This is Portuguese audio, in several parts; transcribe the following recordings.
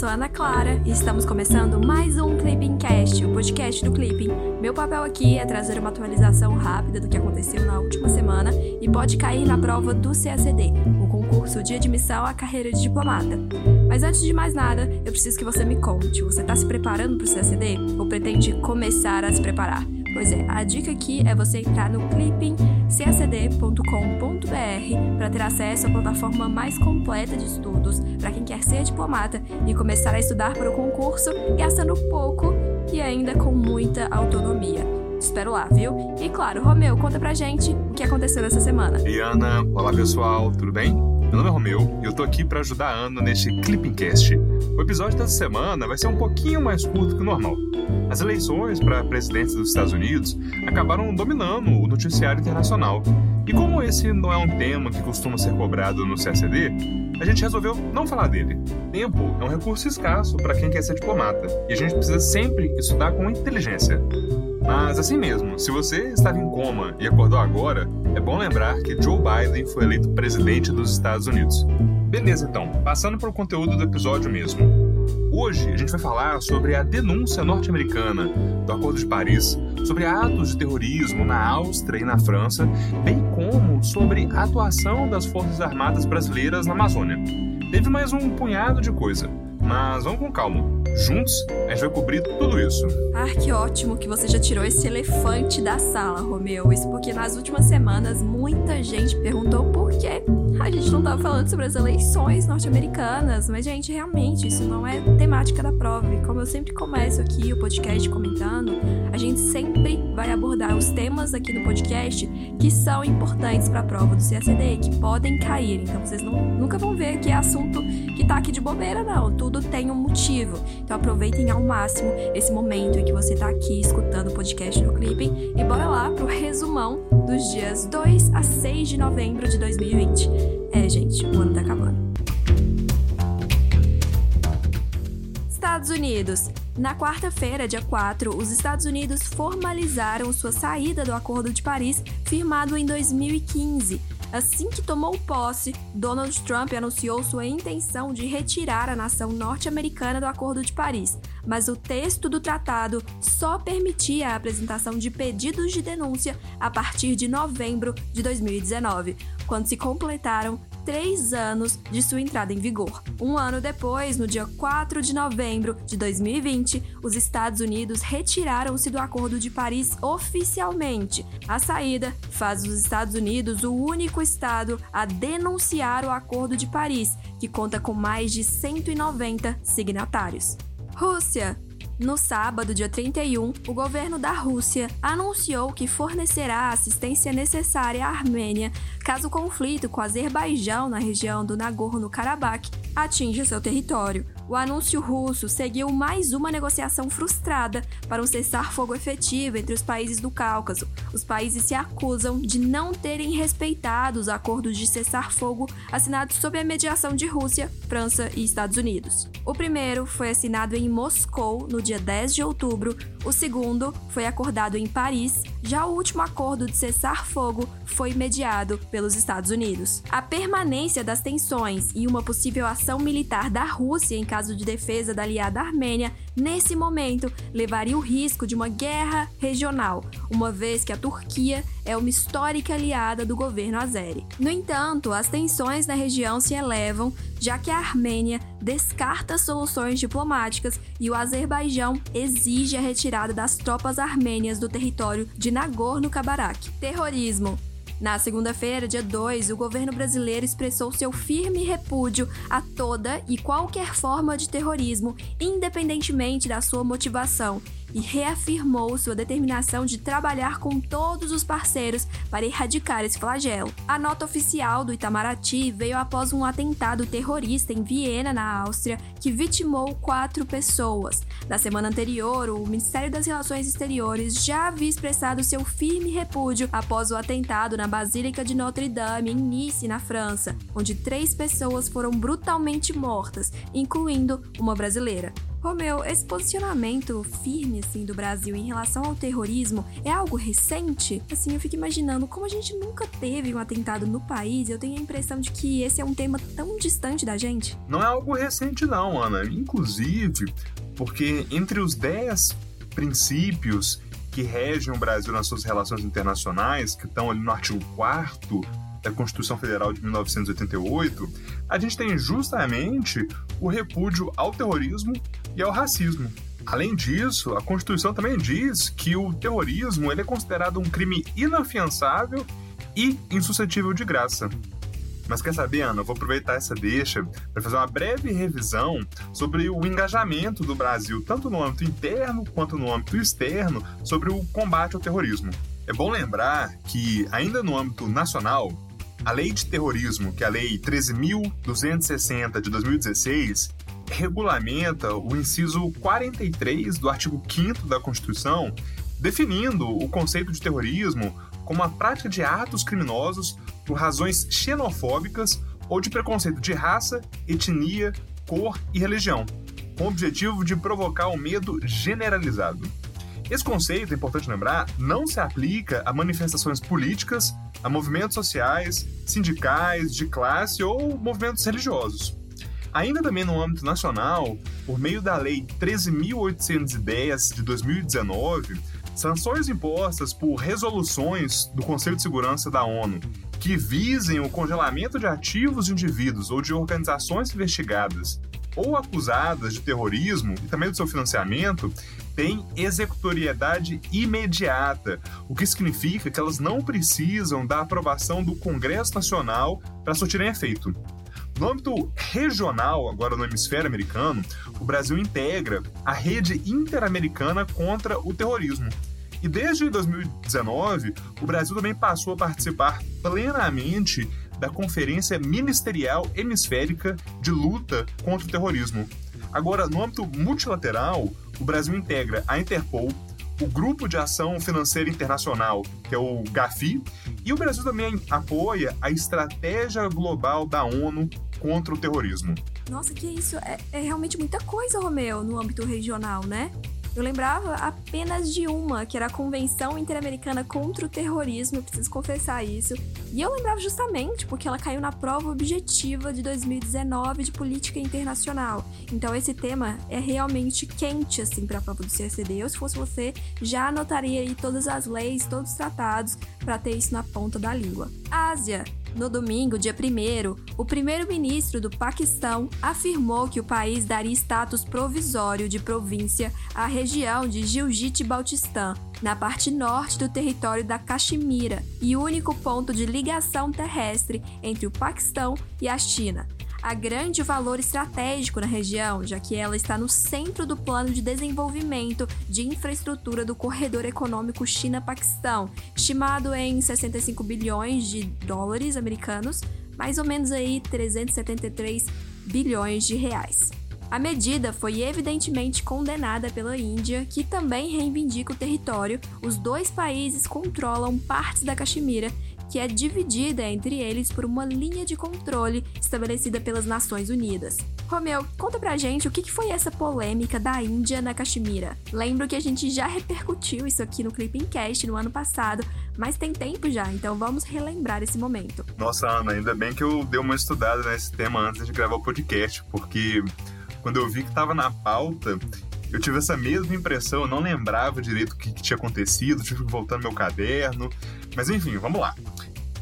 sou Ana Clara e estamos começando mais um Clipping Cast, o podcast do Clipping. Meu papel aqui é trazer uma atualização rápida do que aconteceu na última semana e pode cair na prova do CACD, o concurso de admissão à carreira de diplomata. Mas antes de mais nada, eu preciso que você me conte: você está se preparando para o CACD ou pretende começar a se preparar? Pois é, a dica aqui é você entrar no clippingcacd.com.br para ter acesso à plataforma mais completa de estudos para quem quer ser diplomata e começar a estudar para o concurso gastando pouco e ainda com muita autonomia. Espero lá, viu? E claro, Romeu, conta pra gente o que aconteceu nessa semana. E Ana, olá pessoal, tudo bem? Meu nome é Romeu e eu tô aqui para ajudar a Ana neste Clippingcast. O episódio dessa semana vai ser um pouquinho mais curto que o normal. As eleições para presidente dos Estados Unidos acabaram dominando o noticiário internacional. E como esse não é um tema que costuma ser cobrado no CACD, a gente resolveu não falar dele. Tempo é um recurso escasso para quem quer ser diplomata, e a gente precisa sempre estudar com inteligência. Mas assim mesmo, se você estava em coma e acordou agora, é bom lembrar que Joe Biden foi eleito presidente dos Estados Unidos. Beleza, então, passando para o conteúdo do episódio mesmo. Hoje a gente vai falar sobre a denúncia norte-americana do Acordo de Paris, sobre atos de terrorismo na Áustria e na França, bem como sobre a atuação das Forças Armadas Brasileiras na Amazônia. Teve mais um punhado de coisa. Mas vamos com calma. Juntos, a gente vai cobrir tudo isso. Ah, que ótimo que você já tirou esse elefante da sala, Romeu. Isso porque nas últimas semanas muita gente perguntou por que a gente não tava falando sobre as eleições norte-americanas. Mas, gente, realmente, isso não é temática da prova. E como eu sempre começo aqui o podcast comentando, a gente sempre vai abordar os temas aqui do podcast que são importantes para a prova do CACD, que podem cair. Então, vocês não, nunca vão ver que é assunto que tá aqui de bobeira, não. Tudo tem um motivo. Então aproveitem ao máximo esse momento em que você está aqui escutando o podcast no Clipping e bora lá pro resumão dos dias 2 a 6 de novembro de 2020. É, gente, o ano tá acabando. Estados Unidos. Na quarta-feira, dia 4, os Estados Unidos formalizaram sua saída do Acordo de Paris, firmado em 2015. Assim que tomou posse, Donald Trump anunciou sua intenção de retirar a nação norte-americana do Acordo de Paris, mas o texto do tratado só permitia a apresentação de pedidos de denúncia a partir de novembro de 2019, quando se completaram três anos de sua entrada em vigor. Um ano depois, no dia 4 de novembro de 2020, os Estados Unidos retiraram-se do Acordo de Paris oficialmente. A saída faz os Estados Unidos o único estado a denunciar o Acordo de Paris, que conta com mais de 190 signatários. Rússia no sábado, dia 31, o governo da Rússia anunciou que fornecerá a assistência necessária à Armênia caso o conflito com o Azerbaijão na região do Nagorno-Karabakh atinja seu território. O anúncio russo seguiu mais uma negociação frustrada para um cessar-fogo efetivo entre os países do Cáucaso. Os países se acusam de não terem respeitado os acordos de cessar-fogo assinados sob a mediação de Rússia, França e Estados Unidos. O primeiro foi assinado em Moscou no dia 10 de outubro, o segundo foi acordado em Paris, já o último acordo de cessar-fogo foi mediado pelos Estados Unidos. A permanência das tensões e uma possível ação militar da Rússia em caso de defesa da aliada Armênia, nesse momento levaria o risco de uma guerra regional, uma vez que a Turquia é uma histórica aliada do governo azeri. No entanto, as tensões na região se elevam, já que a Armênia descarta soluções diplomáticas e o Azerbaijão exige a retirada das tropas armênias do território de Nagorno-Karabakh. Terrorismo na segunda-feira, dia 2, o governo brasileiro expressou seu firme repúdio a toda e qualquer forma de terrorismo, independentemente da sua motivação, e reafirmou sua determinação de trabalhar com todos os parceiros para erradicar esse flagelo. A nota oficial do Itamaraty veio após um atentado terrorista em Viena, na Áustria, que vitimou quatro pessoas. Na semana anterior, o Ministério das Relações Exteriores já havia expressado seu firme repúdio após o atentado na Basílica de Notre Dame, em Nice, na França, onde três pessoas foram brutalmente mortas, incluindo uma brasileira. Romeu, esse posicionamento firme assim do Brasil em relação ao terrorismo é algo recente? Assim, eu fico imaginando como a gente nunca teve um atentado no país, eu tenho a impressão de que esse é um tema tão distante da gente. Não é algo recente não, Ana. Inclusive, porque entre os 10 princípios que regem o Brasil nas suas relações internacionais, que estão ali no artigo 4 da Constituição Federal de 1988, a gente tem justamente o repúdio ao terrorismo e ao racismo. Além disso, a Constituição também diz que o terrorismo ele é considerado um crime inafiançável e insuscetível de graça. Mas quer saber, Ana? Eu vou aproveitar essa deixa para fazer uma breve revisão sobre o engajamento do Brasil, tanto no âmbito interno quanto no âmbito externo, sobre o combate ao terrorismo. É bom lembrar que, ainda no âmbito nacional, a Lei de Terrorismo, que é a Lei 13.260 de 2016, regulamenta o inciso 43 do artigo 5 da Constituição, definindo o conceito de terrorismo como a prática de atos criminosos por razões xenofóbicas ou de preconceito de raça, etnia, cor e religião, com o objetivo de provocar o um medo generalizado. Esse conceito, é importante lembrar, não se aplica a manifestações políticas, a movimentos sociais, sindicais, de classe ou movimentos religiosos. Ainda também no âmbito nacional, por meio da Lei 13.810 de 2019, sanções impostas por resoluções do Conselho de Segurança da ONU que visem o congelamento de ativos de indivíduos ou de organizações investigadas ou acusadas de terrorismo e também do seu financiamento têm executoriedade imediata, o que significa que elas não precisam da aprovação do Congresso Nacional para surtirem efeito. No âmbito regional, agora no hemisfério americano, o Brasil integra a rede interamericana contra o terrorismo. E desde 2019, o Brasil também passou a participar plenamente da Conferência Ministerial Hemisférica de Luta contra o Terrorismo. Agora, no âmbito multilateral, o Brasil integra a Interpol, o Grupo de Ação Financeira Internacional, que é o GAFI, e o Brasil também apoia a Estratégia Global da ONU contra o terrorismo. Nossa, que isso? É, é realmente muita coisa, Romeu, no âmbito regional, né? Eu lembrava apenas de uma, que era a Convenção Interamericana contra o Terrorismo, eu preciso confessar isso. E eu lembrava justamente porque ela caiu na prova objetiva de 2019 de política internacional. Então esse tema é realmente quente assim para a prova do CSD. Eu se fosse você, já anotaria aí todas as leis, todos os tratados para ter isso na ponta da língua. Ásia, no domingo, dia 1, o primeiro-ministro do Paquistão afirmou que o país daria status provisório de província à região de Gilgit-Baltistã, na parte norte do território da Caxemira e único ponto de ligação terrestre entre o Paquistão e a China a grande valor estratégico na região, já que ela está no centro do plano de desenvolvimento de infraestrutura do corredor econômico China-Paquistão, estimado em 65 bilhões de dólares americanos, mais ou menos aí 373 bilhões de reais. A medida foi evidentemente condenada pela Índia, que também reivindica o território. Os dois países controlam partes da Caxemira que é dividida entre eles por uma linha de controle estabelecida pelas Nações Unidas. Romeu, conta pra gente o que foi essa polêmica da Índia na Caxemira. Lembro que a gente já repercutiu isso aqui no Clipping Cast no ano passado, mas tem tempo já, então vamos relembrar esse momento. Nossa, Ana, ainda bem que eu dei uma estudada nesse tema antes de gravar o podcast, porque quando eu vi que estava na pauta, eu tive essa mesma impressão, eu não lembrava direito o que, que tinha acontecido, tive que voltar no meu caderno. Mas enfim, vamos lá.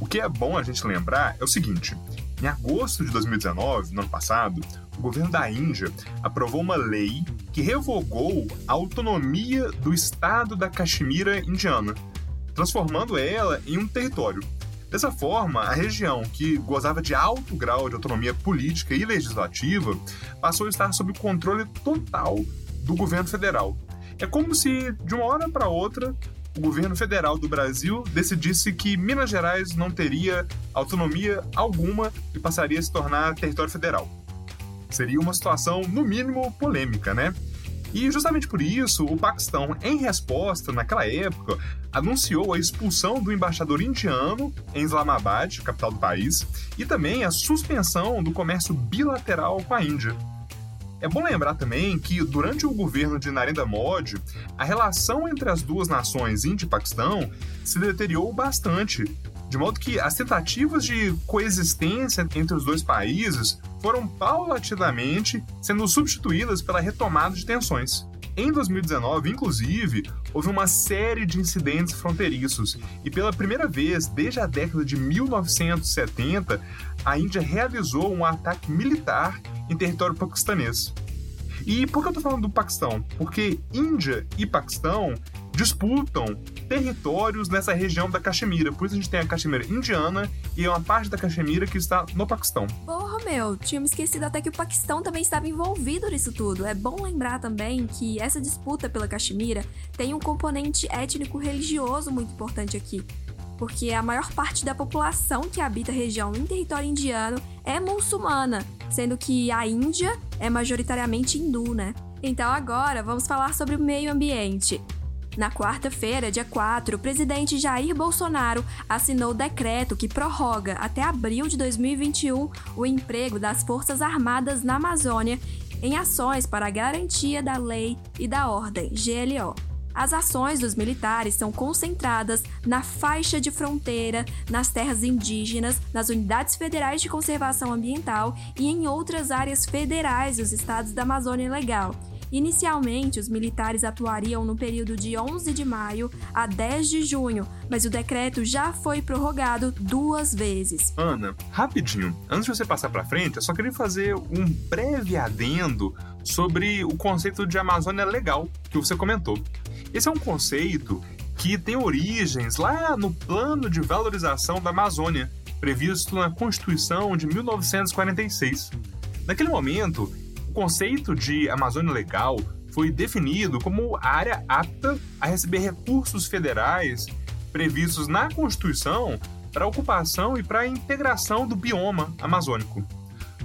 O que é bom a gente lembrar é o seguinte: em agosto de 2019, no ano passado, o governo da Índia aprovou uma lei que revogou a autonomia do estado da Caxemira indiana, transformando ela em um território. Dessa forma, a região, que gozava de alto grau de autonomia política e legislativa, passou a estar sob controle total do governo federal. É como se, de uma hora para outra, o governo federal do Brasil decidisse que Minas Gerais não teria autonomia alguma e passaria a se tornar território federal. Seria uma situação, no mínimo, polêmica, né? E justamente por isso, o Paquistão, em resposta, naquela época, anunciou a expulsão do embaixador indiano em Islamabad, capital do país, e também a suspensão do comércio bilateral com a Índia. É bom lembrar também que, durante o governo de Narendra Modi, a relação entre as duas nações, Índia e Paquistão, se deteriorou bastante, de modo que as tentativas de coexistência entre os dois países foram paulatinamente sendo substituídas pela retomada de tensões. Em 2019, inclusive, houve uma série de incidentes fronteiriços e, pela primeira vez desde a década de 1970, a Índia realizou um ataque militar em território paquistanês. E por que eu estou falando do Paquistão? Porque Índia e Paquistão disputam territórios nessa região da Caxemira. Por isso a gente tem a Caxemira indiana e uma parte da Caxemira que está no Paquistão. Porra, meu, tinha me esquecido até que o Paquistão também estava envolvido nisso tudo. É bom lembrar também que essa disputa pela Caxemira tem um componente étnico-religioso muito importante aqui. Porque a maior parte da população que habita a região em território indiano é muçulmana, sendo que a Índia é majoritariamente hindu, né? Então agora vamos falar sobre o meio ambiente. Na quarta-feira, dia 4, o presidente Jair Bolsonaro assinou o decreto que prorroga até abril de 2021 o emprego das Forças Armadas na Amazônia em ações para a garantia da lei e da ordem, GLO. As ações dos militares são concentradas na faixa de fronteira, nas terras indígenas, nas unidades federais de conservação ambiental e em outras áreas federais dos estados da Amazônia Legal Inicialmente, os militares atuariam no período de 11 de maio a 10 de junho, mas o decreto já foi prorrogado duas vezes. Ana, rapidinho, antes de você passar para frente, eu só queria fazer um breve adendo sobre o conceito de Amazônia Legal que você comentou. Esse é um conceito que tem origens lá no Plano de Valorização da Amazônia, previsto na Constituição de 1946. Naquele momento, conceito de Amazônia Legal foi definido como área apta a receber recursos federais previstos na Constituição para a ocupação e para a integração do bioma amazônico.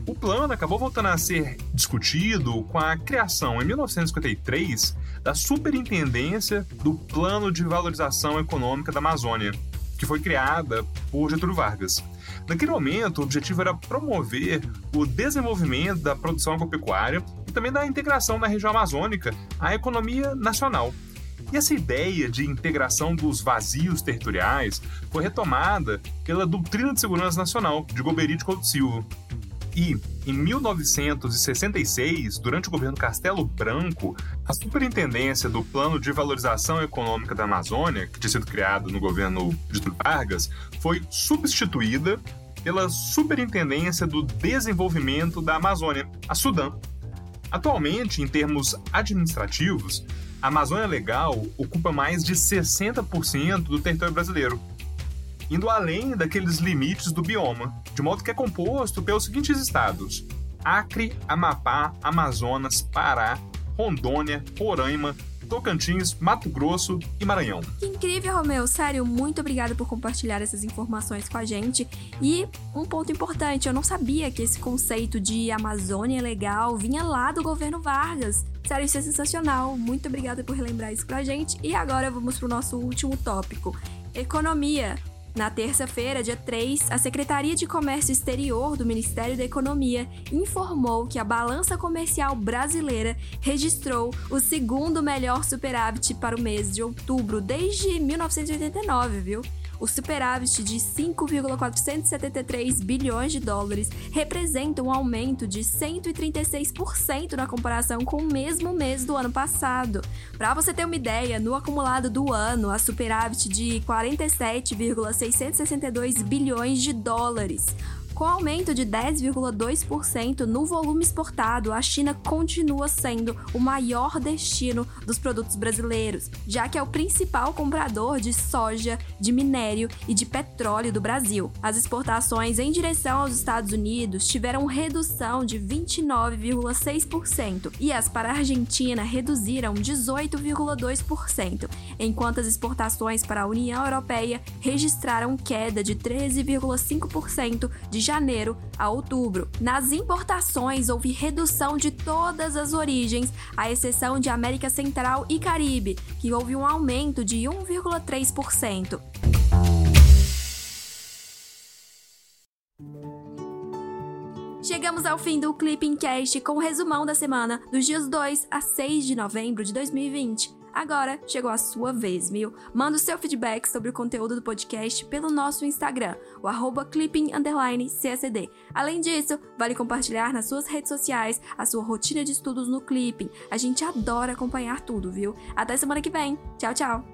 O plano acabou voltando a ser discutido com a criação, em 1953, da Superintendência do Plano de Valorização Econômica da Amazônia, que foi criada por Getúlio Vargas. Naquele momento, o objetivo era promover o desenvolvimento da produção agropecuária e também da integração da região amazônica à economia nacional. E essa ideia de integração dos vazios territoriais foi retomada pela Doutrina de Segurança Nacional de Goberi de Couto Silva. E, em 1966, durante o governo Castelo Branco, a superintendência do Plano de Valorização Econômica da Amazônia, que tinha sido criado no governo de Vargas, foi substituída pela Superintendência do Desenvolvimento da Amazônia, a Sudam. Atualmente, em termos administrativos, a Amazônia Legal ocupa mais de 60% do território brasileiro, indo além daqueles limites do bioma, de modo que é composto pelos seguintes estados: Acre, Amapá, Amazonas, Pará, Rondônia, Roraima, Tocantins, Mato Grosso e Maranhão. Que incrível, Romeu! Sério, muito obrigada por compartilhar essas informações com a gente. E um ponto importante, eu não sabia que esse conceito de Amazônia legal vinha lá do governo Vargas. Sério, isso é sensacional. Muito obrigada por relembrar isso pra gente. E agora vamos pro nosso último tópico: economia. Na terça-feira, dia 3, a Secretaria de Comércio Exterior do Ministério da Economia informou que a balança comercial brasileira registrou o segundo melhor superávit para o mês de outubro desde 1989, viu? O superávit de 5,473 bilhões de dólares representa um aumento de 136% na comparação com o mesmo mês do ano passado. Para você ter uma ideia, no acumulado do ano, a superávit de 47,662 bilhões de dólares. Com aumento de 10,2% no volume exportado, a China continua sendo o maior destino dos produtos brasileiros, já que é o principal comprador de soja, de minério e de petróleo do Brasil. As exportações em direção aos Estados Unidos tiveram redução de 29,6% e as para a Argentina reduziram 18,2%, enquanto as exportações para a União Europeia registraram queda de 13,5% de janeiro a outubro. Nas importações, houve redução de todas as origens, à exceção de América Central e Caribe, que houve um aumento de 1,3%. Chegamos ao fim do Clipping Cast com o resumão da semana dos dias 2 a 6 de novembro de 2020. Agora chegou a sua vez, viu? Manda o seu feedback sobre o conteúdo do podcast pelo nosso Instagram, o arroba clipping__csd. Além disso, vale compartilhar nas suas redes sociais a sua rotina de estudos no Clipping. A gente adora acompanhar tudo, viu? Até semana que vem. Tchau, tchau!